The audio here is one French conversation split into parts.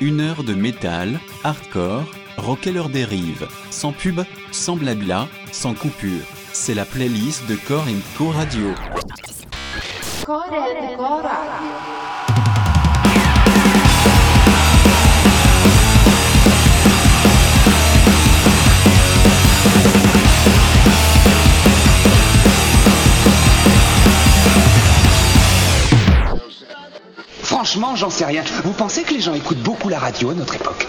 Une heure de métal, hardcore, rock et leur dérive. Sans pub, sans blabla, sans coupure. C'est la playlist de Core Co Radio. Franchement, j'en sais rien. Vous pensez que les gens écoutent beaucoup la radio à notre époque?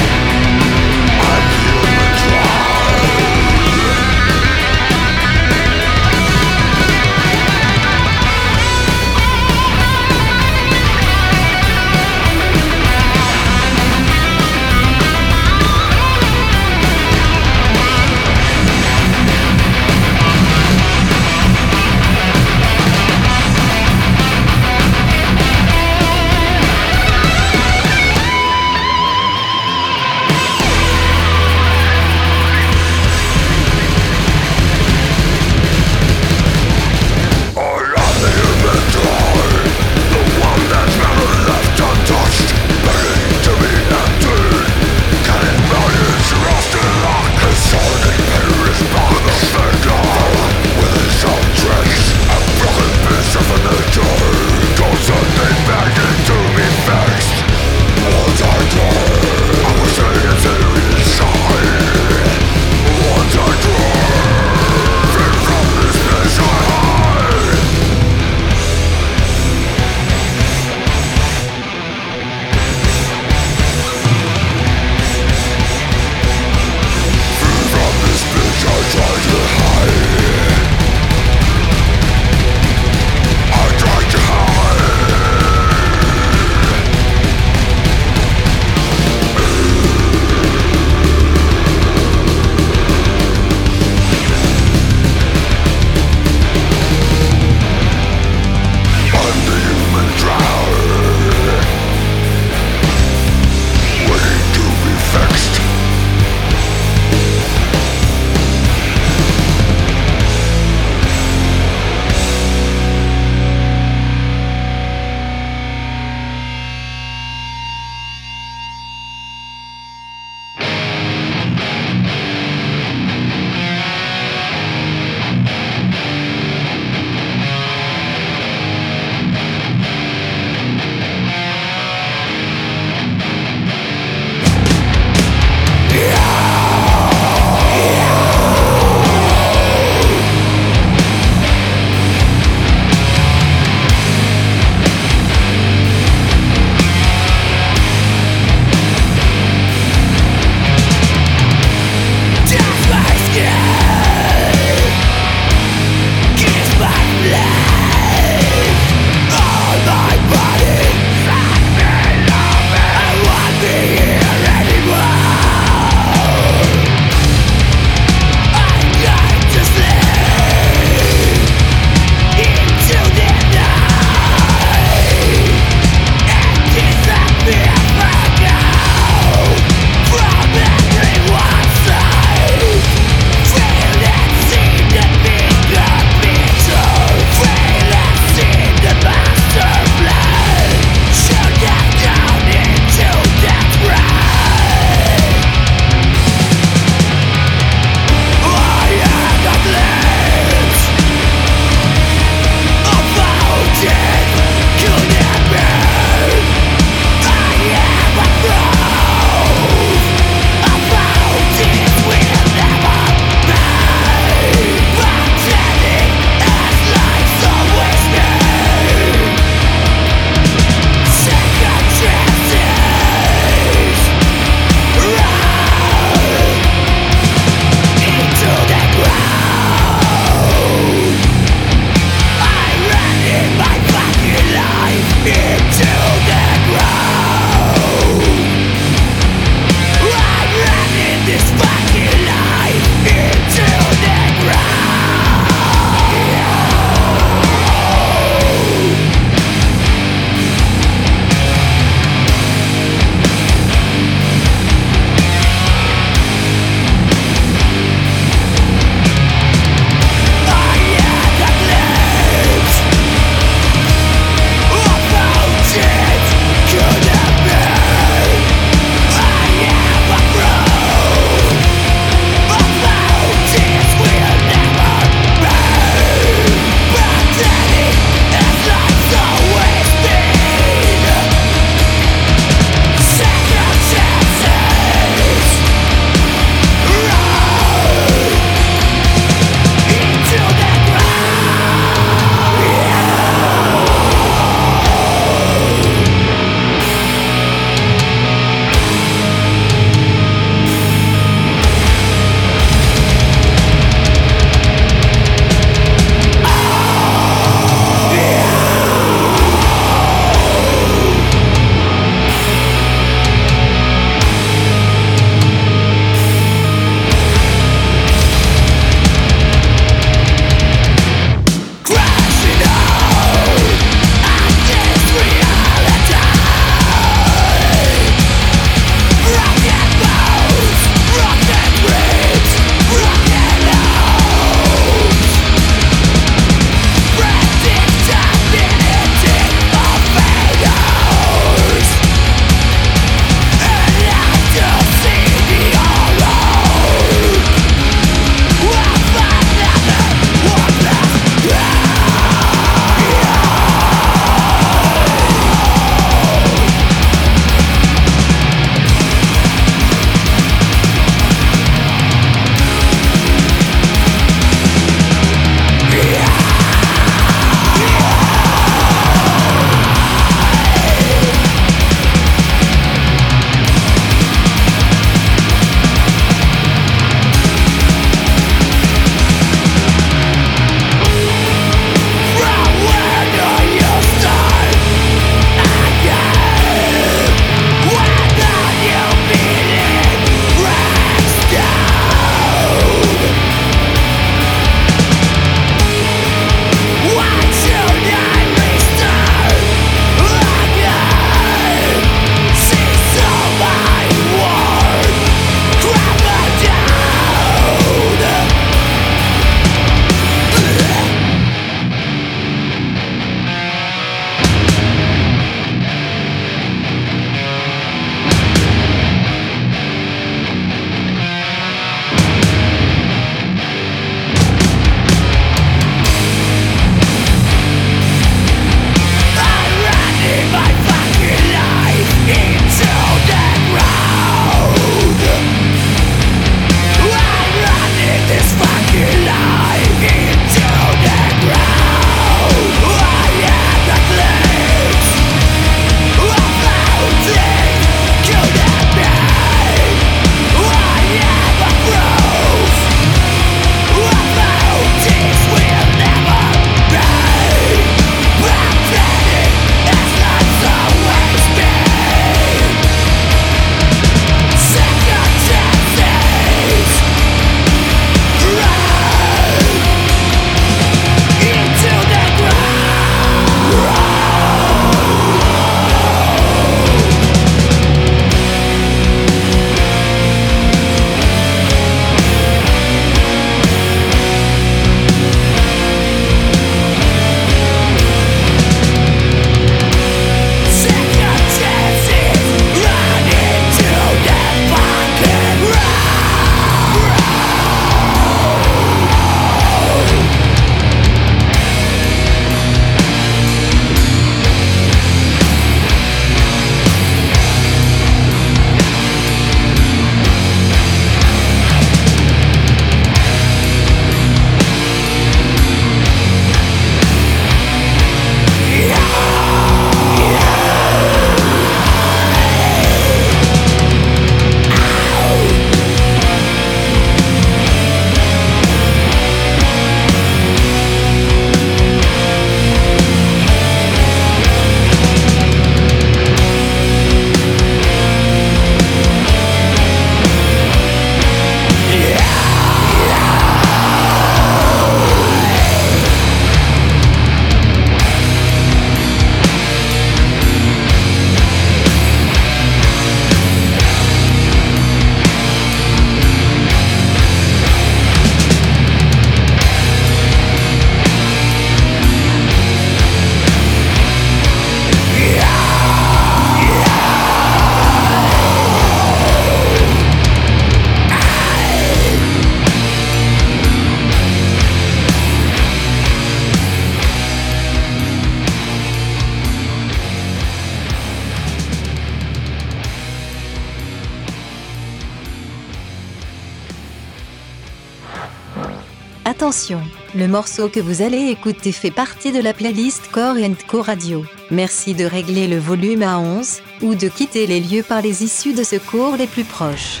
Attention, le morceau que vous allez écouter fait partie de la playlist Core Co Radio. Merci de régler le volume à 11 ou de quitter les lieux par les issues de secours les plus proches.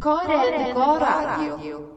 Core Co Radio.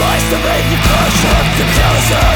Lies to make the crush of comparison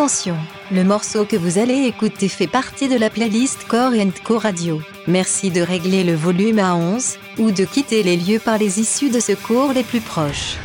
Attention, le morceau que vous allez écouter fait partie de la playlist Core Co Radio. Merci de régler le volume à 11 ou de quitter les lieux par les issues de secours les plus proches.